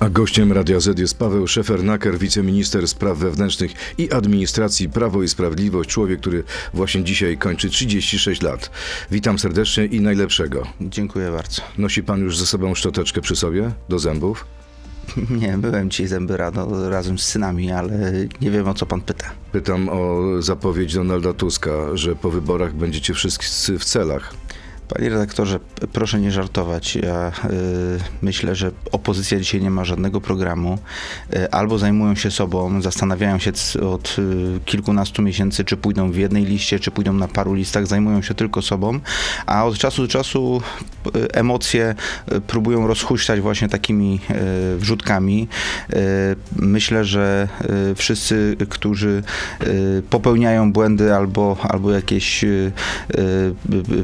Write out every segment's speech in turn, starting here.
A gościem Radia Z jest Paweł Szefernaker, wiceminister spraw wewnętrznych i administracji Prawo i Sprawiedliwość, człowiek, który właśnie dzisiaj kończy 36 lat. Witam serdecznie i najlepszego. Dziękuję bardzo. Nosi pan już ze sobą szczoteczkę przy sobie do zębów? Nie, byłem dzisiaj zęby rano razem z synami, ale nie wiem o co pan pyta. Pytam o zapowiedź Donalda Tuska, że po wyborach będziecie wszyscy w celach. Panie redaktorze, proszę nie żartować. Ja y, myślę, że opozycja dzisiaj nie ma żadnego programu. Y, albo zajmują się sobą, zastanawiają się od y, kilkunastu miesięcy, czy pójdą w jednej liście, czy pójdą na paru listach, zajmują się tylko sobą, a od czasu do czasu y, emocje y, próbują rozhuśtać właśnie takimi y, wrzutkami. Myślę, że wszyscy, którzy popełniają błędy albo, albo jakieś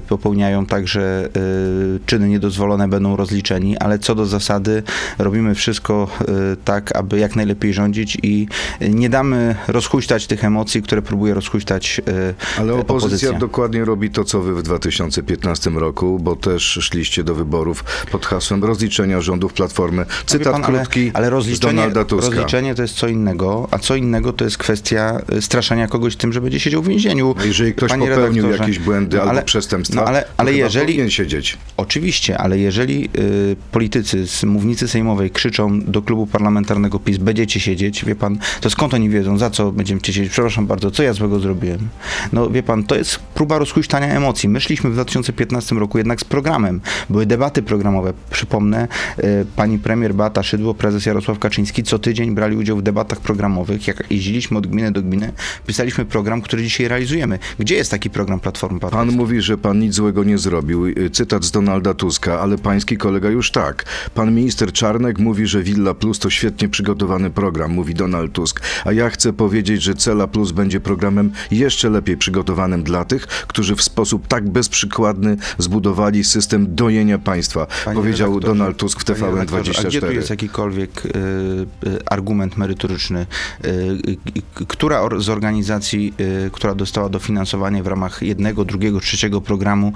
popełniają także y, czyny niedozwolone będą rozliczeni, ale co do zasady robimy wszystko y, tak, aby jak najlepiej rządzić i nie damy rozhuśtać tych emocji, które próbuje rozhuśtać y, Ale opozycja, opozycja. dokładnie robi to, co wy w 2015 roku, bo też szliście do wyborów pod hasłem rozliczenia rządów Platformy. Cytat pan, krótki ale, ale rozliczenie, rozliczenie to jest co innego, a co innego to jest kwestia straszenia kogoś tym, że będzie siedział w więzieniu. No Jeżeli ktoś Panie popełnił redaktorze, jakieś błędy no albo ale- przestępstwa, no ale- to ale chyba jeżeli- powinien siedzieć. Oczywiście, ale jeżeli y, politycy z mównicy sejmowej krzyczą do klubu parlamentarnego PiS, będziecie siedzieć, wie pan, to skąd oni wiedzą, za co będziemy siedzieć? Przepraszam bardzo, co ja złego zrobiłem? No wie pan, to jest próba rozhuśtania emocji. My szliśmy w 2015 roku jednak z programem. Były debaty programowe. Przypomnę, y, pani premier Beata Szydło, prezes Jarosław Kaczyński co tydzień brali udział w debatach programowych. Jak jeździliśmy od gminy do gminy, pisaliśmy program, który dzisiaj realizujemy. Gdzie jest taki program Platformy Pan mówi, że pan nic złego nie zrobił. Y, Cytat z Donalda Tuska, ale pański kolega już tak. Pan minister Czarnek mówi, że Villa Plus to świetnie przygotowany program, mówi Donald Tusk. A ja chcę powiedzieć, że Cela Plus będzie programem jeszcze lepiej przygotowanym dla tych, którzy w sposób tak bezprzykładny zbudowali system dojenia państwa, Panie powiedział Donald Tusk w panie redaktorze, A gdzie tu TVN24. jest jakikolwiek y, y, argument merytoryczny? Y, y, która or, z organizacji, y, która dostała dofinansowanie w ramach jednego, drugiego, trzeciego programu,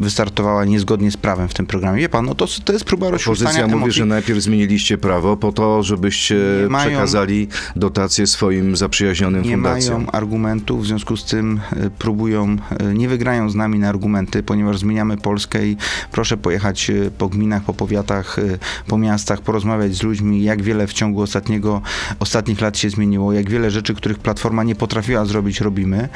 wystartowała niezgodnie z prawem w tym programie? Wie pan, no to, to jest próba rozświetlania Opozycja mówi, że najpierw zmieniliście prawo po to, żebyście Nie mają- przekazali dotacje swoim zaprzyjaźnionym nie fundacjom. mają argumentów, w związku z tym y, próbują, y, nie wygrają z nami na argumenty, ponieważ zmieniamy Polskę i proszę pojechać y, po gminach, po powiatach, po miastach, porozmawiać z ludźmi, jak wiele w ciągu ostatniego, ostatnich lat się zmieniło, jak wiele rzeczy, których Platforma nie potrafiła zrobić, robimy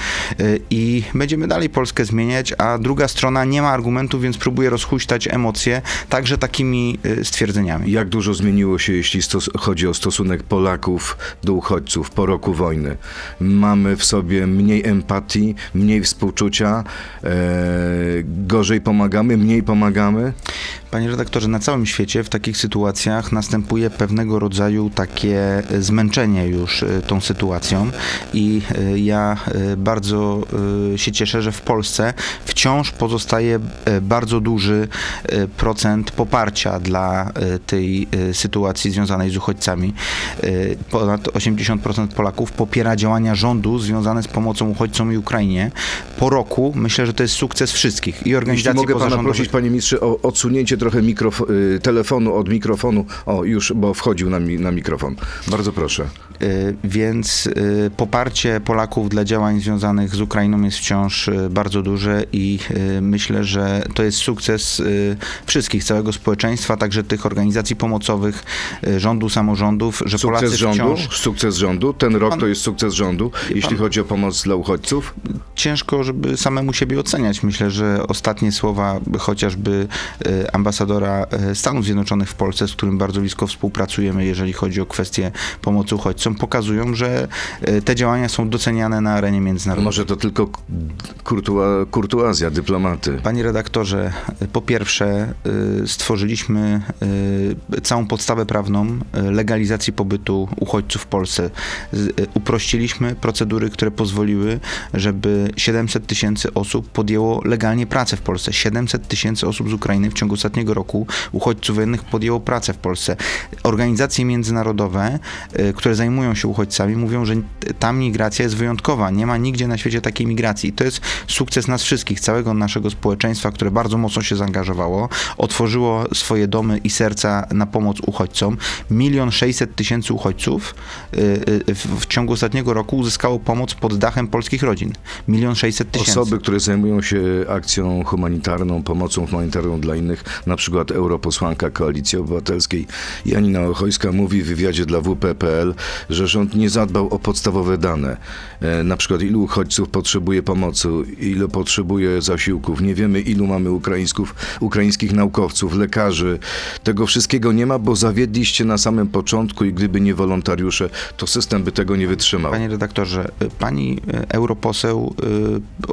i będziemy dalej Polskę zmieniać, a druga strona nie ma argumentów, więc próbuje rozhuśtać emocje, także takimi y, stwierdzeniami. Jak dużo zmieniło się, jeśli chodzi o stosunek Polaków do uchodźców po roku wojny? Mamy w sobie mniej empatii, mniej współczucia, e, gorzej pomagamy, mniej pomagamy? Panie redaktorze, na całym świecie w takich sytuacjach następuje pewnego rodzaju takie e, zmęczenie już e, tą sytuacją i e, ja bardzo się cieszę, że w Polsce wciąż pozostaje bardzo duży procent poparcia dla tej sytuacji związanej z uchodźcami. Ponad 80% Polaków popiera działania rządu związane z pomocą uchodźcom i Ukrainie. Po roku myślę, że to jest sukces wszystkich i Jeśli organizacji mogę pana prosić, panie ministrze, o odsunięcie trochę mikrofo- y, telefonu od mikrofonu. O, już, bo wchodził na, mi- na mikrofon. Bardzo proszę. Y, Więc y, poparcie Polaków dla działań związanych z Ukrainą jest wciąż y, bardzo duże i myślę, że to jest sukces wszystkich, całego społeczeństwa, także tych organizacji pomocowych, rządu, samorządów, że Sukces Polacy rządu? wciąż Sukces rządu? Ten rok Pan- to jest sukces rządu, jeśli pan- chodzi o pomoc dla uchodźców? ciężko, żeby samemu siebie oceniać. Myślę, że ostatnie słowa chociażby ambasadora Stanów Zjednoczonych w Polsce, z którym bardzo blisko współpracujemy, jeżeli chodzi o kwestie pomocy uchodźcom, pokazują, że y, te działania są doceniane na arenie międzynarodowej. Może to tylko kurtua, kurtuazja dyplomaty. Panie redaktorze, po pierwsze y, stworzyliśmy y, całą podstawę prawną legalizacji pobytu uchodźców w Polsce. Uprościliśmy procedury, które pozwoliły, żeby 700 tysięcy osób podjęło legalnie pracę w Polsce. 700 tysięcy osób z Ukrainy w ciągu ostatniego roku uchodźców wojennych podjęło pracę w Polsce. Organizacje międzynarodowe, które zajmują się uchodźcami, mówią, że ta migracja jest wyjątkowa. Nie ma nigdzie na świecie takiej migracji. To jest sukces nas wszystkich, całego naszego społeczeństwa, które bardzo mocno się zaangażowało, otworzyło swoje domy i serca na pomoc uchodźcom. Milion sześćset tysięcy uchodźców y, y, w ciągu ostatniego roku uzyskało pomoc pod dachem polskich rodzin. Milion sześćset tysięcy. Osoby, które zajmują się akcją humanitarną, pomocą humanitarną dla innych, na przykład europosłanka Koalicji Obywatelskiej Janina Ochojska mówi w wywiadzie dla WP.pl, że rząd nie zadbał o podstawowe dane. E, na przykład ilu uchodźców potrzebuje pomocy, ile potrzebuje zasiłków. Nie wiemy ilu mamy ukraińsków, ukraińskich naukowców, lekarzy. Tego wszystkiego nie ma, bo zawiedliście na samym początku i gdyby nie wolontariusze, to system by tego nie wytrzymał. Panie redaktorze, y, pani y, europoseł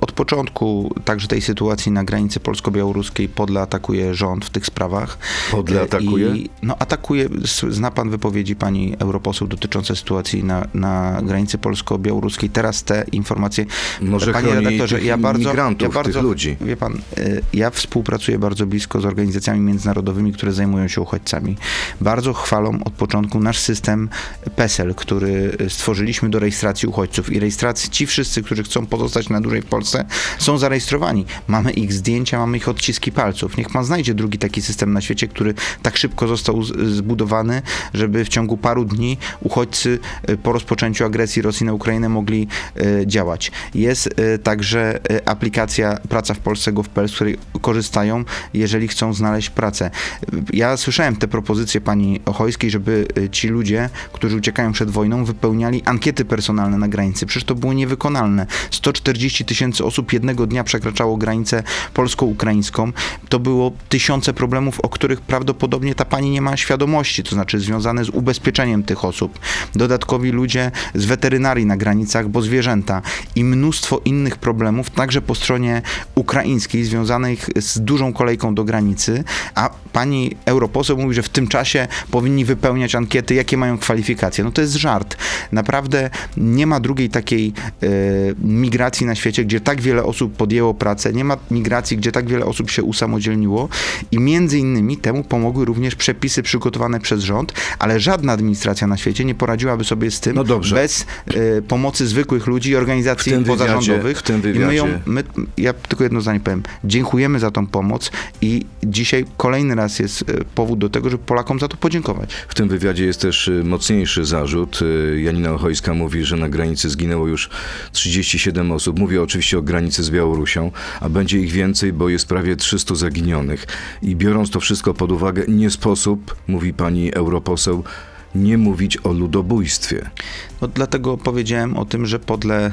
od początku także tej sytuacji na granicy polsko-białoruskiej Podle atakuje rząd w tych sprawach. Podle atakuje? I, no atakuje, zna pan wypowiedzi pani europoseł dotyczące sytuacji na, na granicy polsko-białoruskiej. Teraz te informacje... Może Panie redaktorze, ja bardzo, ja bardzo, ludzi. Wie pan, y, ja współpracuję bardzo blisko z organizacjami międzynarodowymi, które zajmują się uchodźcami. Bardzo chwalą od początku nasz system PESEL, który y, stworzyliśmy do rejestracji uchodźców i rejestracji ci wszyscy, którzy chcą pozostać na dłużej w Polsce, są zarejestrowani. Mamy ich zdjęcia, mamy ich odciski palców. Niech pan znajdzie drugi taki system na świecie, który tak szybko został zbudowany, żeby w ciągu paru dni uchodźcy y, po rozpoczęciu agresji Rosji na Ukrainę mogli y, działać. Jest y, także aplikacja Praca w Polsce gov.pl, z której korzystają, jeżeli chcą znaleźć pracę. Ja słyszałem te propozycje pani Ochojskiej, żeby ci ludzie, którzy uciekają przed wojną, wypełniali ankiety personalne na granicy. Przecież to było niewykonalne. 140 tysięcy osób jednego dnia przekraczało granicę polsko-ukraińską. To było tysiące problemów, o których prawdopodobnie ta pani nie ma świadomości, to znaczy związane z ubezpieczeniem tych osób. Dodatkowi ludzie z weterynarii na granicach, bo zwierzęta i mnóstwo innych problemów, także po stronie ukraińskiej, związanych z dużą kolejką do granicy, a pani europoseł mówi, że w tym czasie powinni wypełniać ankiety, jakie mają kwalifikacje. No to jest żart. Naprawdę nie ma drugiej takiej e, migracji na świecie, gdzie tak wiele osób podjęło pracę, nie ma migracji, gdzie tak wiele osób się usamodzielniło i między innymi temu pomogły również przepisy przygotowane przez rząd, ale żadna administracja na świecie nie poradziłaby sobie z tym No dobrze. bez e, pomocy zwykłych ludzi i organizacji W wywiadzie- pozarządowych. w tym I my wywiadzie- ją, my, ja tylko jedno zdanie powiem. Dziękujemy za tą pomoc i dzisiaj kolejny raz jest e, powód do tego, żeby Polakom za to podziękować. W tym wywiadzie jest też y, mocniejszy zarzut. Y, Janina Ochojska mówi, że na granicy zginęło już 37 osób. Mówię oczywiście o granicy z Białorusią, a będzie ich więcej, bo jest prawie 300 zaginionych. I biorąc to wszystko pod uwagę, nie sposób, mówi pani europoseł, nie mówić o ludobójstwie. No, dlatego powiedziałem o tym, że podle e,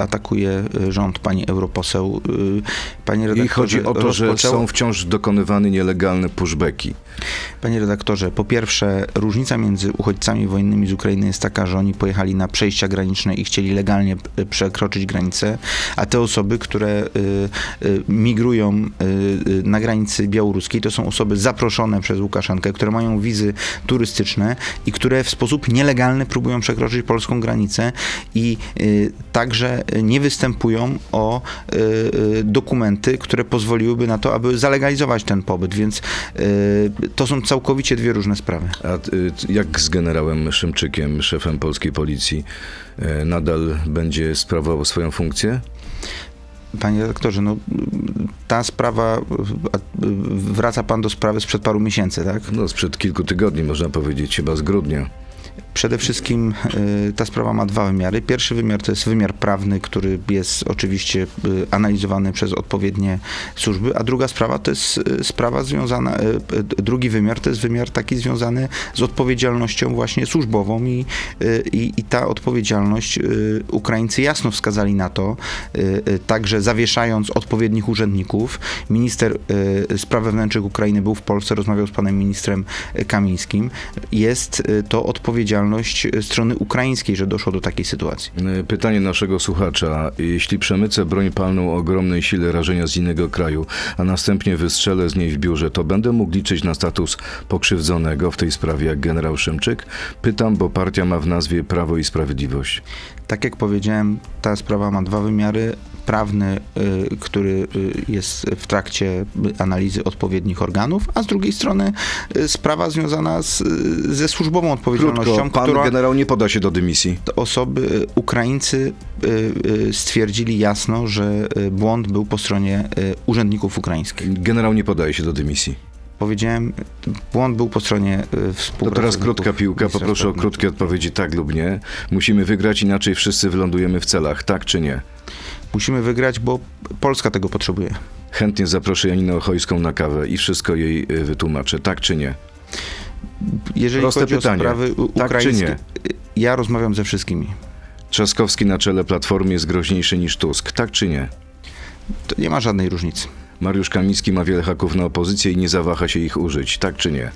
atakuje e, rząd pani europoseł. E, Panie I redaktorze, chodzi o to, że rozpoczęło- są wciąż dokonywane nielegalne pushbacki. Panie redaktorze, po pierwsze, różnica między uchodźcami wojennymi z Ukrainy jest taka, że oni pojechali na przejścia graniczne i chcieli legalnie e, przekroczyć granicę, a te osoby, które e, e, migrują e, e, na granicy białoruskiej, to są osoby zaproszone przez Łukaszenkę, które mają wizy turystyczne i które w sposób nielegalny próbują przekroczyć polską granicę i e, także nie występują o e, e, dokumenty, które pozwoliłyby na to, aby zalegalizować ten pobyt, więc to są całkowicie dwie różne sprawy. A y, jak z generałem Szymczykiem, szefem polskiej policji, y, nadal będzie sprawował swoją funkcję? Panie redaktorze, no ta sprawa, wraca pan do sprawy sprzed paru miesięcy, tak? No, sprzed kilku tygodni, można powiedzieć, chyba z grudnia. Przede wszystkim y, ta sprawa ma dwa wymiary. Pierwszy wymiar to jest wymiar prawny, który jest oczywiście y, analizowany przez odpowiednie służby, a druga sprawa to jest y, sprawa związana, drugi wymiar to jest wymiar taki związany z odpowiedzialnością właśnie służbową i, i, i ta odpowiedzialność Ukraińcy jasno wskazali na to, także zawieszając odpowiednich urzędników. Minister spraw wewnętrznych Ukrainy był w Polsce, rozmawiał z panem ministrem Kamińskim. Jest to odpowiedzialność y, strony ukraińskiej, że doszło do takiej sytuacji. Y, Pytanie naszego słuchacza. Jeśli przemycę broń palną o ogromnej sile rażenia z innego kraju, a następnie wystrzelę z niej w biurze, to będę mógł liczyć na status pokrzywdzonego w tej sprawie jak generał Szymczyk? Pytam, bo partia ma w nazwie Prawo i Sprawiedliwość. Tak jak powiedziałem, ta sprawa ma dwa wymiary. Prawny, y, który y, jest w trakcie analizy odpowiednich organów, a z drugiej strony y, sprawa związana z, ze służbową odpowiedzialnością, Krótko, pan generał nie poda się do dymisji. osoby, Ukraińcy stwierdzili jasno, że błąd był po stronie urzędników ukraińskich. Generał nie podaje się do dymisji. Powiedziałem, błąd był po stronie y, To teraz krótka piłka, poproszę o krótkie odpowiedzi tak lub nie. Musimy wygrać, inaczej wszyscy wylądujemy w celach, tak czy nie? Musimy wygrać, bo Polska tego potrzebuje. Chętnie zaproszę Janinę Ochojską na kawę i wszystko jej y, wytłumaczę, tak czy nie? Jeżeli Proste chodzi pytanie. o sprawy u- Tak czy ukraińskie, nie? y, ja rozmawiam ze wszystkimi. Trzaskowski na czele Platformy jest groźniejszy niż Tusk, tak czy nie? To nie ma żadnej różnicy. Mariusz Kamiński ma wiele haków na opozycję i nie zawaha się ich użyć, tak czy nie?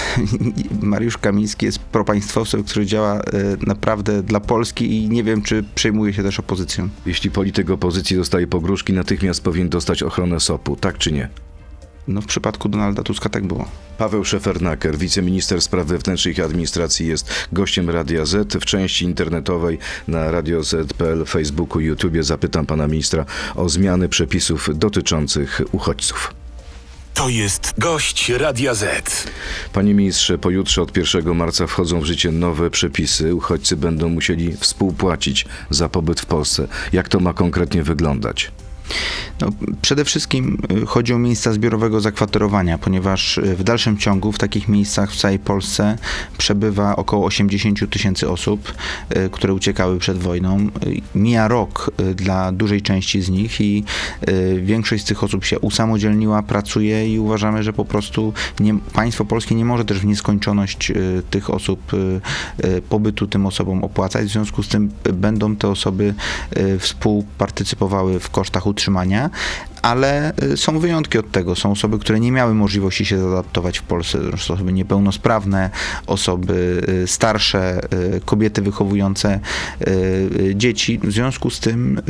Mariusz Kamiński jest propaństwowcem, który działa y, naprawdę dla Polski i nie wiem, czy przejmuje się też opozycją. Jeśli polityk opozycji dostaje pogróżki, natychmiast powinien dostać ochronę SOP-u, tak czy nie? No w przypadku Donalda Tuska tak było. Paweł Szefernaker, wiceminister spraw wewnętrznych i administracji, jest gościem Radia Z. W części internetowej na Radio Z.pl, Facebooku i YouTubie zapytam pana ministra o zmiany przepisów dotyczących uchodźców. To jest gość Radia Z. Panie ministrze, pojutrze od 1 marca wchodzą w życie nowe przepisy. Uchodźcy będą musieli współpłacić za pobyt w Polsce. Jak to ma konkretnie wyglądać? No, przede wszystkim y, chodzi o miejsca zbiorowego zakwaterowania, ponieważ y, w dalszym ciągu w takich miejscach w całej Polsce przebywa około 80 tysięcy osób, y, które uciekały przed wojną. Mija rok dla dużej części z nich i większość z tych osób się usamodzielniła, pracuje i uważamy, że po prostu nie, państwo polskie nie może też w nieskończoność tych osób pobytu tym osobom opłacać. W związku z tym będą te osoby współpartycypowały w kosztach utrzymania, ale y, są wyjątki od tego. Są osoby, które nie miały możliwości się zaadaptować w Polsce. Są osoby niepełnosprawne, osoby y, starsze, y, kobiety wychowujące dzieci. W związku z tym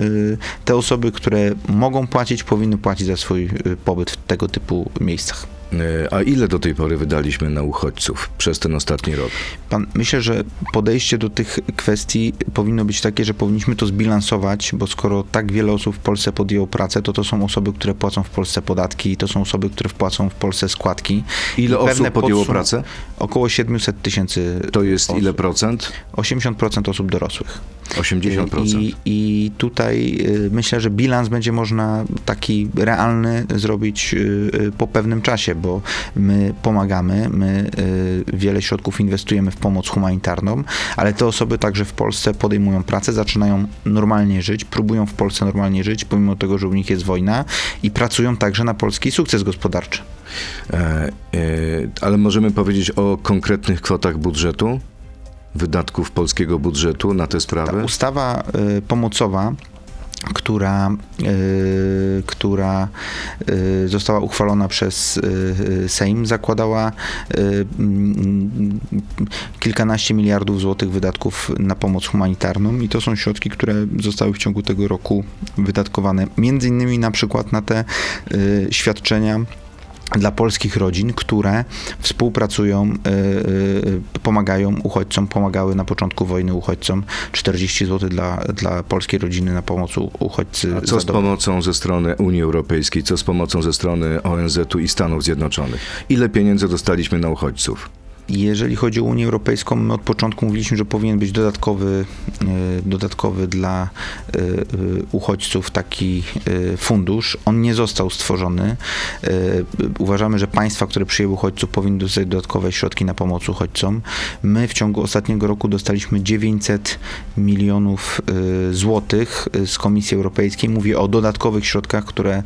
te osoby, które mogą płacić, powinny płacić za swój pobyt w tego typu miejscach. E, A ile do tej pory wydaliśmy na uchodźców przez ten ostatni rok? Pan, myślę, że podejście do tych kwestii powinno być takie, że powinniśmy to zbilansować, bo skoro tak wiele osób w Polsce podjęło pracę, to to są osoby, które płacą w Polsce podatki, to są osoby, które wpłacą w Polsce składki. Ile I osób podjęło pracę? Około 700 tysięcy. To jest osób. ile procent? 80% osób dorosłych. 80%. I, I tutaj y, myślę, że bilans będzie można taki realny zrobić y, y, po pewnym czasie, bo my pomagamy, my y, wiele środków inwestujemy w pomoc humanitarną, ale te osoby także w Polsce podejmują pracę, zaczynają normalnie żyć, próbują w Polsce normalnie żyć, pomimo tego, że u nich jest wojna i pracują także na polski sukces gospodarczy. E, e, ale możemy powiedzieć o konkretnych kwotach budżetu, wydatków polskiego budżetu na te Ta sprawy? ustawa y, pomocowa, która, y, która y, została uchwalona przez y, Sejm, zakładała y, mm, kilkanaście miliardów złotych wydatków na pomoc humanitarną. I to są środki, które zostały w ciągu tego roku wydatkowane między innymi na przykład na te y, świadczenia dla polskich rodzin, które współpracują, y, y, pomagają uchodźcom, pomagały na początku wojny uchodźcom 40 zł dla, dla polskiej rodziny na pomoc uchodźcy. A co z pomocą ze strony Unii Europejskiej, co z pomocą ze strony ONZ-u i Stanów Zjednoczonych? Ile pieniędzy dostaliśmy na uchodźców? Jeżeli chodzi o Unię Europejską, my od początku mówiliśmy, że powinien być dodatkowy, e, dodatkowy dla e, e, uchodźców taki fundusz. On nie został stworzony. Uważamy, że państwa, które przyjęły uchodźców, powinny dostać dodatkowe środki na pomoc uchodźcom. My w ciągu ostatniego roku dostaliśmy 900 milionów złotych z Komisji Europejskiej. Mówię o dodatkowych środkach, które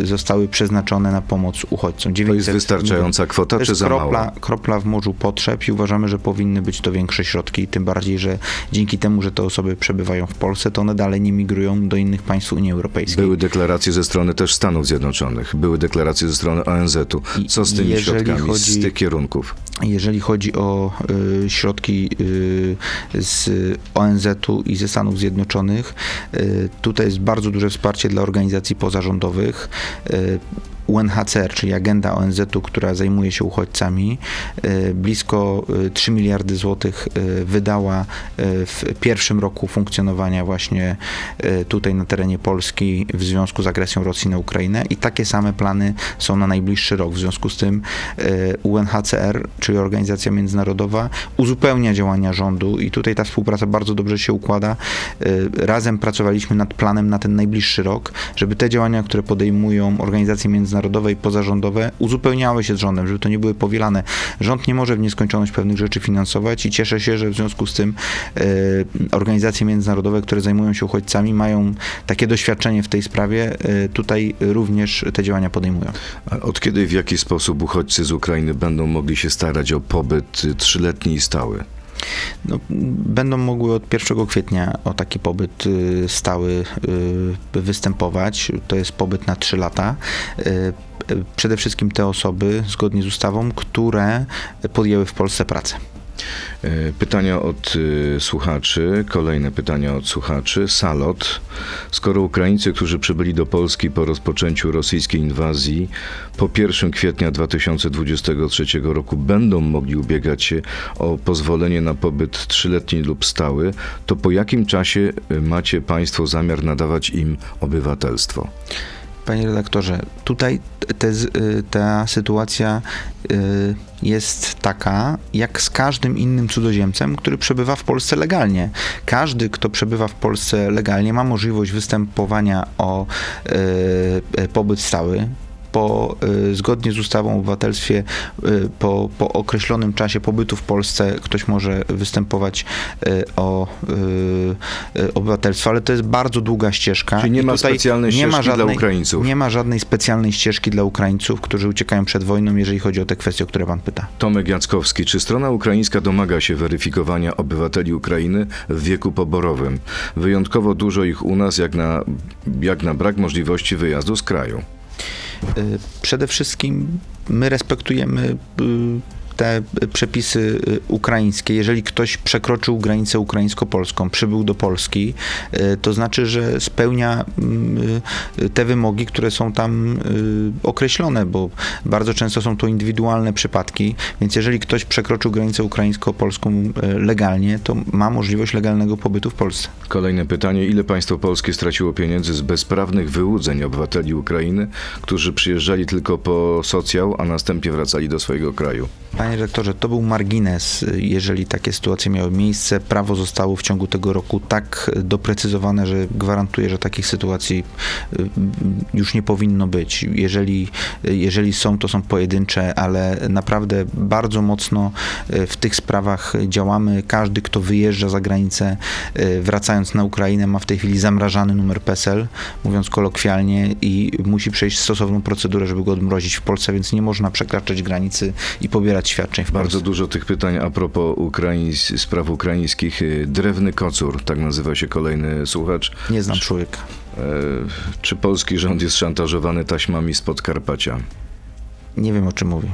zostały przeznaczone na pomoc uchodźcom. To 900 jest wystarczająca kwota, to czy jest za kropla, mało? kropla w morzu potrzeb i uważamy, że powinny być to większe środki, tym bardziej, że dzięki temu, że te osoby przebywają w Polsce, to one dalej nie migrują do innych państw Unii Europejskiej. Były deklaracje ze strony też Stanów Zjednoczonych, były deklaracje ze strony ONZ-u. Co z tymi jeżeli środkami z chodzi- tych kierunków? Jeżeli chodzi o y, środki y, z ONZ-u i ze Stanów Zjednoczonych, y, tutaj jest bardzo duże wsparcie dla organizacji pozarządowych. Y, UNHCR, czyli agenda ONZ-u, która zajmuje się uchodźcami, y, blisko y, 3 miliardy złotych y, wydała y, w pierwszym roku funkcjonowania właśnie y, tutaj na terenie Polski w związku z agresją Rosji na Ukrainę i takie same plany są na najbliższy rok. W związku z tym y, UNHCR, czyli Organizacja Międzynarodowa, uzupełnia działania rządu i tutaj ta współpraca bardzo dobrze się układa. Y, Razem pracowaliśmy nad planem na ten najbliższy rok, żeby te działania, które podejmują organizacje międzynarodowe i pozarządowe, uzupełniały się z rządem, żeby to nie były powielane. Rząd nie może w nieskończoność pewnych rzeczy finansować i cieszę się, że w związku z tym y, organizacje międzynarodowe, które zajmują się uchodźcami, mają takie doświadczenie w tej sprawie, y, tutaj również te działania podejmują. A od kiedy i w jaki sposób uchodźcy z Ukrainy będą mogli się starać o pobyt trzyletni i stały? No, będą mogły od 1 kwietnia o taki pobyt y, stały y, występować. To jest pobyt na 3 lata. Y, Przede wszystkim te osoby, zgodnie z ustawą, które podjęły w Polsce pracę. E, Pytania od y, słuchaczy, kolejne pytania od słuchaczy. Salot. Skoro Ukraińcy, którzy przybyli do Polski po rozpoczęciu rosyjskiej inwazji po 1 kwietnia 2023 roku będą mogli ubiegać się o pozwolenie na pobyt trzyletni lub stały, to po jakim czasie y, macie Państwo zamiar nadawać im obywatelstwo? Panie redaktorze, tutaj te, y, ta sytuacja y, jest taka, jak z każdym innym cudzoziemcem, który przebywa w Polsce legalnie. Każdy, kto przebywa w Polsce legalnie, ma możliwość występowania o y, pobyt stały. Po, y, zgodnie z ustawą o obywatelstwie, y, po, po określonym czasie pobytu w Polsce ktoś może występować y, o obywatelstwo, ale to jest bardzo długa ścieżka. Czyli nie ma specjalnej ścieżki dla Ukraińców. Nie ma żadnej specjalnej ścieżki dla Ukraińców, którzy uciekają przed wojną, jeżeli chodzi o te kwestie, o które pan pyta. Tomek Jackowski, czy strona ukraińska domaga się weryfikowania obywateli Ukrainy w wieku poborowym? Wyjątkowo dużo ich u nas, jak na, jak na brak możliwości wyjazdu z kraju. Y, Przede wszystkim my respektujemy y, te przepisy y, ukraińskie. Jeżeli ktoś przekroczył granicę ukraińsko-polską, przybył do Polski, y, to znaczy, że spełnia mm, y, te wymogi, które są tam określone, bo bardzo często są to indywidualne przypadki, więc jeżeli ktoś przekroczył granicę ukraińsko-polską legalnie, to ma możliwość legalnego pobytu w Polsce. Kolejne pytanie. Ile państwo polskie straciło pieniędzy z bezprawnych wyłudzeń obywateli Ukrainy, którzy przyjeżdżali tylko po socjał, a następnie wracali do swojego kraju? Panie rektorze, to był margines, jeżeli takie sytuacje miały miejsce. Prawo zostało w ciągu tego roku tak doprecyzowane, że gwarantuje, że takich sytuacji y, już nie powinno być. Jeżeli, jeżeli są, to są pojedyncze, ale naprawdę bardzo mocno y, w tych sprawach działamy. Każdy, kto wyjeżdża za granicę, y, wracając na Ukrainę, ma w tej chwili zamrażany numer PESEL, mówiąc kolokwialnie, i musi przejść stosowną procedurę, żeby go odmrozić w Polsce, więc nie można przekraczać granicy i pobierać świadczeń w Bardzo Polsce. dużo tych pytań a propos Ukraińs, spraw ukraińskich. Drewny kocur, tak nazywa się kolejny słuchacz. Nie znam człowieka. E, Czy polski rząd jest szantażowany taśmami z Podkarpacia? Nie wiem o czym mówi.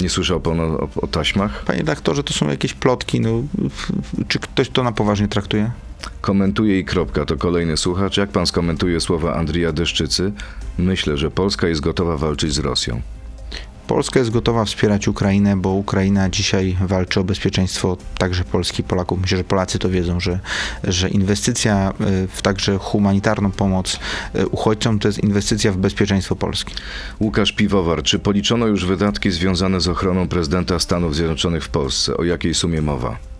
Nie słyszał pan o, o, o taśmach? Panie doktorze, to są jakieś plotki. No, czy ktoś to na poważnie traktuje? Komentuje i kropka, to kolejny słuchacz. Jak pan skomentuje słowa Andrija Deszczycy? Myślę, że Polska jest gotowa walczyć z Rosją. Polska jest gotowa wspierać Ukrainę, bo Ukraina dzisiaj walczy o bezpieczeństwo także Polski Polaków. Myślę, że Polacy to wiedzą, że, że inwestycja y, w także humanitarną pomoc y, uchodźcom to jest inwestycja w bezpieczeństwo Polski. Łukasz Piwowar, czy policzono już wydatki związane z ochroną prezydenta Stanów Zjednoczonych w Polsce? O jakiej sumie mowa?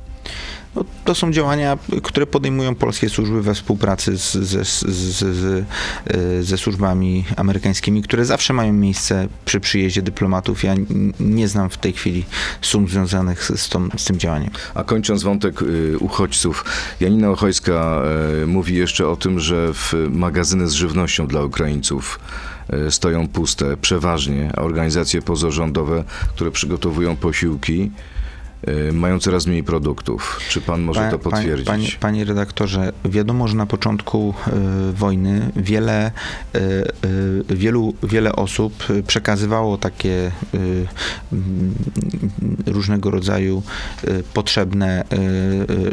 No, to są działania, które podejmują polskie służby we współpracy z, z, z, y, ze służbami amerykańskimi, które zawsze mają miejsce przy przyjeździe dyplomatów. Ja nie znam w tej chwili sum związanych z, tą, z tym działaniem. A kończąc wątek y, uchodźców, Janina Ochojska y, mówi jeszcze o tym, że w magazyny z żywnością dla Ukraińców y, stoją puste, przeważnie, a organizacje pozarządowe, które przygotowują posiłki, mają coraz mniej produktów. Czy pan może Pa- to potwierdzić? Panie, panie redaktorze, wiadomo, że na początku y, wojny wiele, y, y, wielu, wiele osób y, przekazywało takie y, mm, różnego rodzaju y, potrzebne y,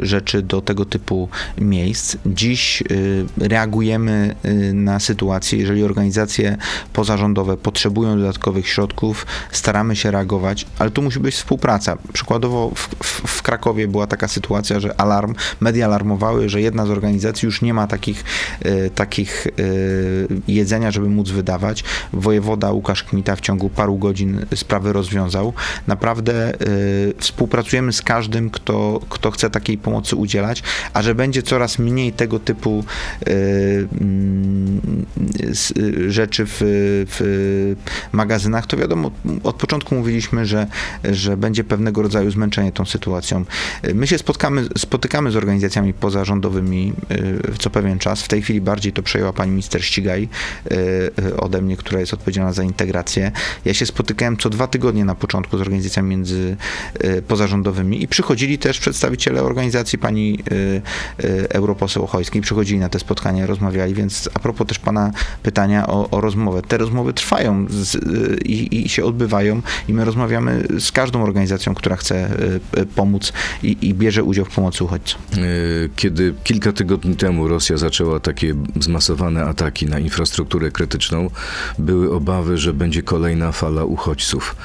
y, rzeczy do tego typu miejsc. Dziś y, reagujemy y, na sytuację, jeżeli organizacje pozarządowe potrzebują dodatkowych środków, staramy się reagować, ale tu musi być współpraca. Przykładowo w, w, w Krakowie była taka sytuacja, że alarm, media alarmowały, że jedna z organizacji już nie ma takich, e, takich e, jedzenia, żeby móc wydawać. Wojewoda Łukasz Kmita w ciągu paru godzin sprawy rozwiązał. Naprawdę e, współpracujemy z każdym, kto, kto chce takiej pomocy udzielać, a że będzie coraz mniej tego typu mm, rzeczy w, w magazynach, to wiadomo, od początku mówiliśmy, że, że będzie pewnego rodzaju zmęczenie tą sytuacją. My się spotkamy, spotykamy z organizacjami pozarządowymi y, co pewien czas. W tej chwili bardziej to przejęła pani minister Ścigaj y, y, ode mnie, która jest odpowiedzialna za integrację. Ja się spotykałem co dwa tygodnie na początku z organizacjami między y, pozarządowymi i przychodzili też przedstawiciele organizacji pani y, y, europoseł Ochojskiej, przychodzili na te spotkania, rozmawiali, więc a propos też pana pytania o, o rozmowę. Te rozmowy trwają z, y, i, i się odbywają i my rozmawiamy z każdą organizacją, która chce y, y, pomóc i, i bierze udział w pomocy uchodźcom. Y, Kiedy kilka tygodni temu Rosja zaczęła takie zmasowane ataki na infrastrukturę krytyczną, były obawy, że będzie kolejna fala uchodźców.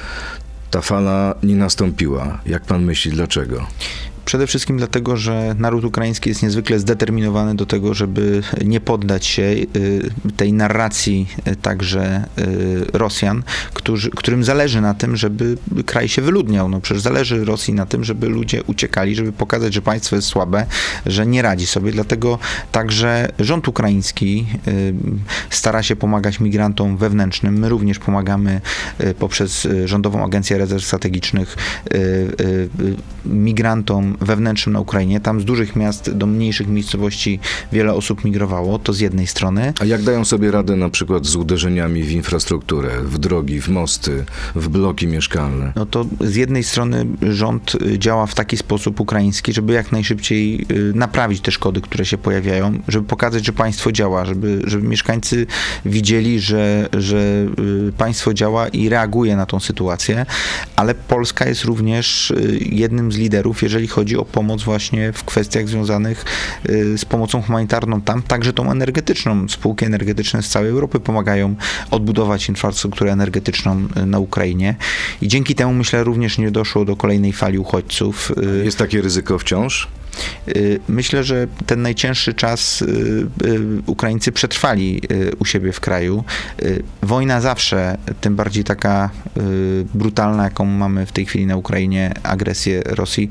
Ta fala nie nastąpiła. Jak pan myśli, dlaczego? Przede wszystkim dlatego, że naród ukraiński jest niezwykle zdeterminowany do tego, żeby nie poddać się y, tej narracji y, także y, Rosjan, którzy, którym zależy na tym, żeby kraj się wyludniał. No przecież zależy Rosji na tym, żeby ludzie uciekali, żeby pokazać, że państwo jest słabe, że nie radzi sobie. Dlatego także rząd ukraiński stara się pomagać migrantom wewnętrznym. My również pomagamy poprzez Rządową Agencję Rezerw Strategicznych y, wewnętrznym na Ukrainie. Tam z dużych miast do mniejszych miejscowości wiele osób migrowało, to z jednej strony. A jak dają sobie radę na przykład z uderzeniami w infrastrukturę, w drogi, w mosty, w bloki mieszkalne? No to z jednej strony rząd y, działa w taki sposób ukraiński, żeby jak najszybciej y, naprawić te szkody, które się pojawiają, żeby pokazać, że państwo działa, żeby, żeby mieszkańcy widzieli, że, że y, państwo działa i reaguje na tą sytuację, ale Polska jest również jednym z liderów, jeżeli chodzi o pomoc właśnie w kwestiach związanych y, z pomocą humanitarną tam, także tą energetyczną. Spółki energetyczne z całej Europy pomagają odbudować infrastrukturę energetyczną y, na Ukrainie i dzięki temu myślę również nie doszło do kolejnej fali uchodźców. Y, Jest takie ryzyko wciąż? Y, Myślę, że ten najcięższy czas y, y, Ukraińcy przetrwali u siebie w kraju. Wojna zawsze, tym bardziej taka brutalna, jaką mamy w tej chwili na Ukrainie, agresję Rosji,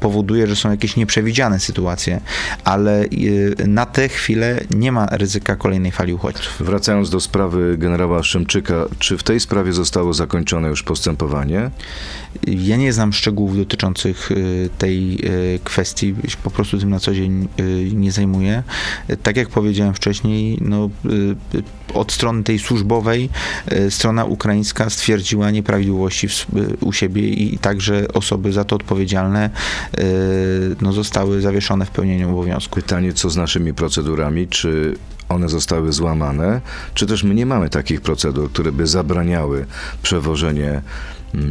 powoduje, że są jakieś nieprzewidziane sytuacje, ale na tę chwilę nie ma ryzyka kolejnej fali uchodźców. Wracając do sprawy generała Szymczyka, czy w tej sprawie zostało zakończone już postępowanie? Ja nie znam szczegółów dotyczących tej y, kwestii, się po prostu tym na co dzień y, nie zajmuję. Tak jak powiedziałem wcześniej, no, y, od strony tej służbowej y, strona ukraińska stwierdziła nieprawidłowości w, u siebie i także osoby za to odpowiedzialne no, zostały zawieszone w pełnieniu obowiązku. Pytanie, co z naszymi procedurami? Czy one zostały złamane? Czy też my nie mamy takich procedur, które by zabraniały przewożenie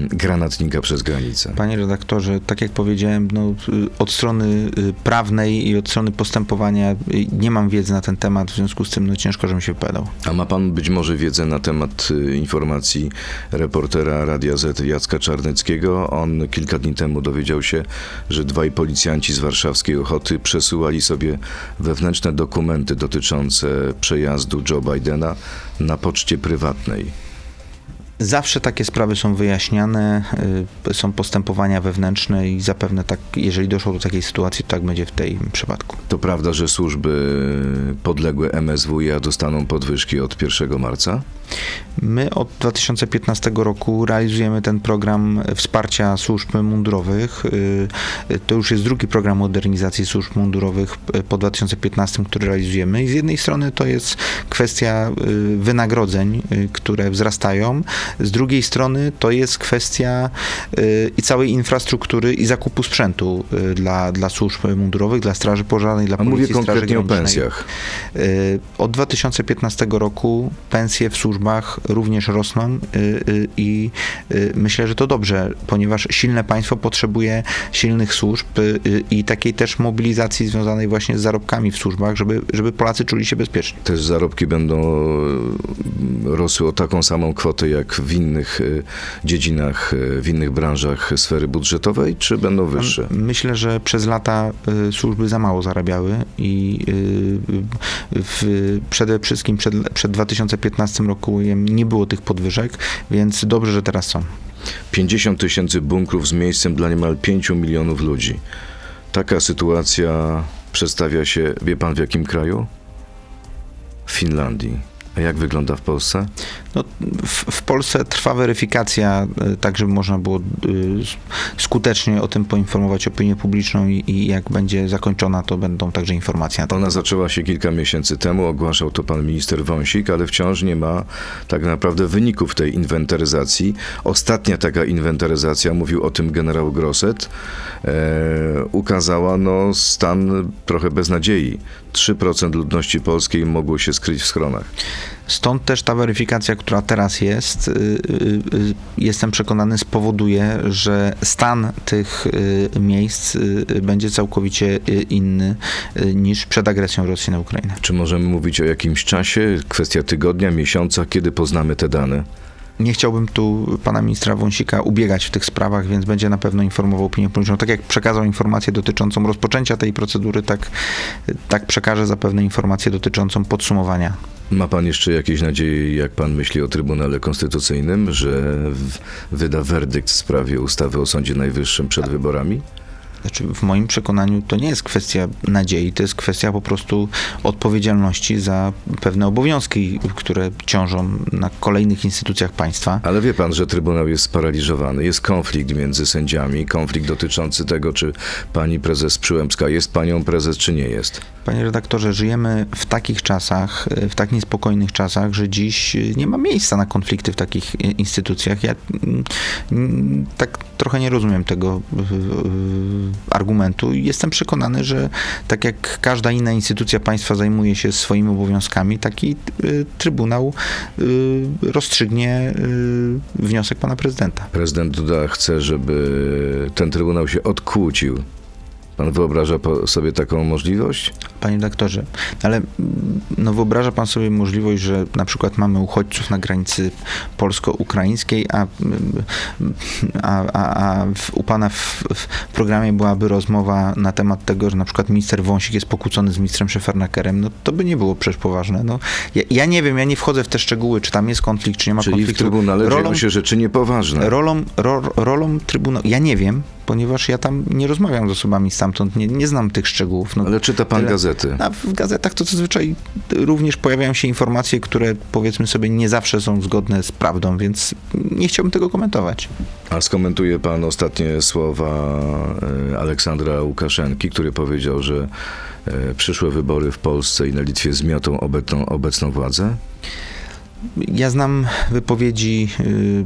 granatnika przez granicę? Panie redaktorze, tak jak powiedziałem, no, y, od strony y, prawnej i od strony postępowania y, nie mam wiedzy na ten temat, w związku z tym no, ciężko, żebym się wypowiadał. A ma pan być może wiedzę na temat informacji reportera Radia Z Jacka Czarneckiego? On kilka dni temu dowiedział się, że dwaj policjanci z warszawskiej Ochoty przesyłali sobie wewnętrzne dokumenty dotyczące przejazdu Joe Bidena na poczcie prywatnej. Zawsze takie sprawy są wyjaśniane, y, są postępowania wewnętrzne i zapewne tak, jeżeli doszło do takiej sytuacji, to tak będzie w tym przypadku. To prawda, że służby podległe MSWiA dostaną podwyżki od 1 marca? My od 2015 roku realizujemy ten program wsparcia służb mundurowych. Y, To już jest drugi program modernizacji służb mundurowych y, po 2015, który realizujemy. I z jednej strony to jest kwestia y, wynagrodzeń, które wzrastają. Z drugiej strony to jest kwestia i całej infrastruktury i zakupu sprzętu dla, dla służb mundurowych, dla Straży Pożarnej, dla A mówię Policji, Straży konkretnie o pensjach. Od 2015 roku pensje w służbach również rosną y, y, i y, myślę, że to dobrze, ponieważ silne państwo potrzebuje silnych służb i takiej też mobilizacji związanej właśnie z zarobkami w służbach, żeby, żeby Polacy czuli się bezpiecznie. Też zarobki będą rosły o taką samą kwotę jak w innych dziedzinach, w innych branżach sfery budżetowej, czy będą wyższe? Myślę, że przez lata służby za mało zarabiały i w, przede wszystkim przed, przed 2015 rokiem nie było tych podwyżek, więc dobrze, że teraz są. 50 tysięcy bunkrów z miejscem dla niemal 5 milionów ludzi. Taka sytuacja przedstawia się, wie pan w jakim kraju? W Finlandii. A jak wygląda w Polsce? No, w, w Polsce trwa weryfikacja, y, tak żeby można było y, skutecznie o tym poinformować opinię publiczną i, i jak będzie zakończona, to będą także informacje Ona zaczęła się kilka miesięcy temu, ogłaszał to pan minister Wąsik, ale wciąż nie ma tak naprawdę wyników tej inwentaryzacji. Ostatnia taka inwentaryzacja, mówił o tym generał Grosset, e, ukazała no, stan trochę bez nadziei. 3% ludności polskiej mogło się skryć w schronach. Stąd też ta weryfikacja, która teraz jest, y, y, y, jestem przekonany, spowoduje, że stan tych miejsc będzie całkowicie inny niż przed agresją Rosji na Ukrainę. Czy możemy mówić o jakimś czasie, kwestia tygodnia, miesiąca, kiedy poznamy te dane? Nie chciałbym tu pana ministra Wąsika ubiegać w tych sprawach, więc będzie na pewno informował opinię publiczną. Tak jak przekazał informację dotyczącą rozpoczęcia tej procedury, tak, tak przekaże zapewne informację dotyczącą podsumowania. Ma pan jeszcze jakieś nadzieje, jak pan myśli o Trybunale Konstytucyjnym, że wyda werdykt w sprawie ustawy o Sądzie Najwyższym przed wyborami? Znaczy, w moim przekonaniu to nie jest kwestia nadziei, to jest kwestia po prostu odpowiedzialności za pewne obowiązki, które ciążą na kolejnych instytucjach państwa. Ale wie pan, że Trybunał jest sparaliżowany. Jest konflikt między sędziami, konflikt dotyczący tego, czy pani prezes Przyłębska jest panią prezes, czy nie jest. Panie redaktorze, żyjemy w takich czasach, w tak niespokojnych czasach, że dziś nie ma miejsca na konflikty w takich instytucjach. Ja mm, tak trochę nie rozumiem tego argumentu i jestem przekonany, że tak jak każda inna instytucja państwa zajmuje się swoimi obowiązkami, taki y, Trybunał y, rozstrzygnie y, wniosek pana prezydenta. Prezydent Duda chce, żeby ten Trybunał się odkłócił. Pan wyobraża sobie taką możliwość? Panie doktorze, ale mm, no wyobraża pan sobie możliwość, że na przykład mamy uchodźców na granicy polsko-ukraińskiej, a, mm, a, a, a w, u pana w, w programie byłaby rozmowa na temat tego, że na przykład minister Wąsik jest pokłócony z ministrem Szefernakerem, no to by nie było przecież poważne. No, ja, ja nie wiem, ja nie wchodzę w te szczegóły, czy tam jest konflikt, czy nie ma Czyli w konfliktu. Trybunale rolą, się rzeczy niepoważne. rolą, ro, rolą Trybunału, ja nie wiem, ponieważ ja tam nie rozmawiam z osobami stamtąd, nie, nie znam tych szczegółów. No, Ale czyta pan tyle. gazety. a w gazetach to zazwyczaj również pojawiają się informacje, które powiedzmy sobie nie zawsze są zgodne z prawdą, więc nie chciałbym tego komentować. A skomentuje pan ostatnie słowa e, Aleksandra Łukaszenki, który powiedział, że e, przyszłe wybory w Polsce i na Litwie zmiotą obecną, obecną władzę? Ja znam wypowiedzi y,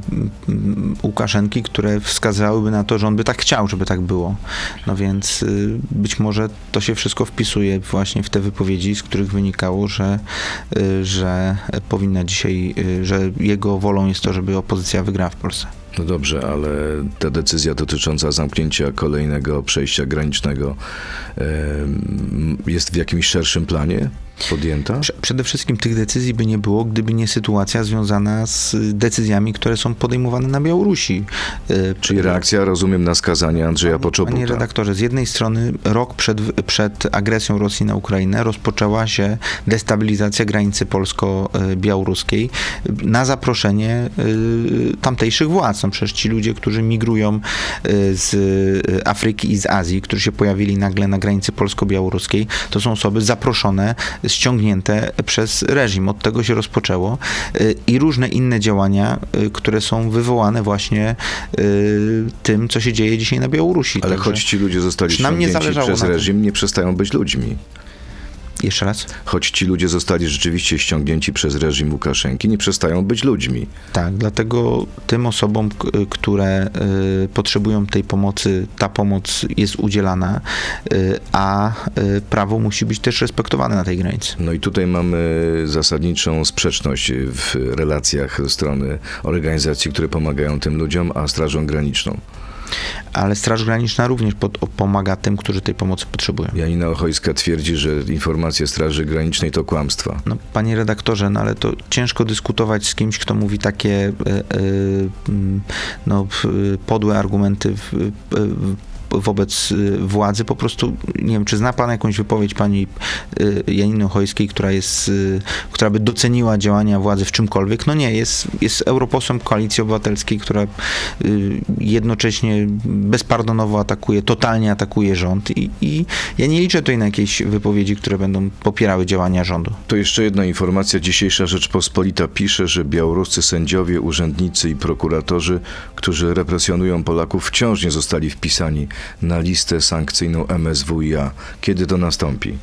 Łukaszenki, które wskazywałyby na to, że on by tak chciał, żeby tak było. No więc y, być może to się wszystko wpisuje właśnie w te wypowiedzi, z których wynikało, że, y, że powinna dzisiaj, że jego wolą jest to, żeby opozycja wygrała w Polsce. No dobrze, ale ta decyzja dotycząca zamknięcia kolejnego przejścia granicznego jest w jakimś szerszym planie podjęta? Prze- Przede wszystkim tych decyzji by nie było, gdyby nie sytuacja związana z decyzjami, które są podejmowane na Białorusi. Y, Czyli reakcja, rozumiem, na skazanie Andrzeja Panie Poczobuta. redaktorze, z jednej strony rok przed, przed agresją Rosji na Ukrainę rozpoczęła się destabilizacja granicy polsko-białoruskiej na zaproszenie y, tamtejszych władz. No przecież ci ludzie, którzy migrują y, z Afryki i z Azji, którzy się pojawili nagle na granicy polsko-białoruskiej, to są osoby zaproszone ściągnięte przez reżim. Od tego się rozpoczęło y, i różne inne działania, y, które są wywołane właśnie y, tym, co się dzieje dzisiaj na Białorusi. Ale Także- choć ci ludzie zostali ściągnięci przez reżim, nie przestają być ludźmi. Jeszcze raz? Choć ci ludzie zostali rzeczywiście ściągnięci przez reżim Łukaszenki, nie przestają być ludźmi. Tak, dlatego tym osobom, które y, potrzebują tej pomocy, ta pomoc jest udzielana, y, a y, prawo musi być też respektowane na tej granicy. No i tutaj mamy zasadniczą sprzeczność w relacjach strony organizacji, które pomagają tym ludziom, a Strażą Graniczną. Ale Straż Graniczna również pod, pomaga tym, którzy tej pomocy potrzebują. Janina Ochojska twierdzi, że informacje Straży Granicznej to kłamstwa. No, panie redaktorze, no ale to ciężko dyskutować z kimś, kto mówi takie e, e, no, podłe argumenty w, w, wobec y, władzy. Po prostu nie wiem, czy zna pan jakąś wypowiedź pani y, Janiny Ochojskiej, która jest, y, która by doceniła działania władzy w czymkolwiek? No nie, jest, jest europosłem Koalicji Obywatelskiej, która jednocześnie bezpardonowo atakuje, totalnie atakuje rząd i, i ja nie liczę tutaj na jakieś wypowiedzi, które będą popierały działania rządu. To jeszcze jedna informacja. Dzisiejsza Rzeczpospolita pisze, że białoruscy sędziowie, urzędnicy i prokuratorzy, którzy represjonują Polaków, wciąż nie zostali wpisani na listę sankcyjną MSWiA. Kiedy to nastąpi?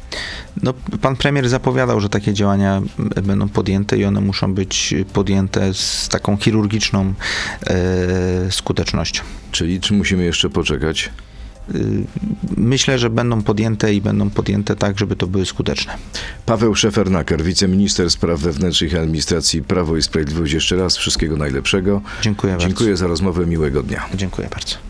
No, pan premier zapowiadał, że takie działania będą podjęte i one muszą być podjęte z taką chirurgiczną e, skutecznością. Czyli czy musimy jeszcze poczekać? Y, Myślę, że będą podjęte i będą podjęte tak, żeby to były skuteczne. Paweł Szefernaker, wiceminister spraw wewnętrznych i administracji Prawo i Sprawiedliwość. Jeszcze raz wszystkiego najlepszego. Dziękuję bardzo. Dziękuję za rozmowę. Miłego dnia. Dziękuję bardzo.